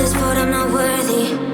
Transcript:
this, but I'm not worthy.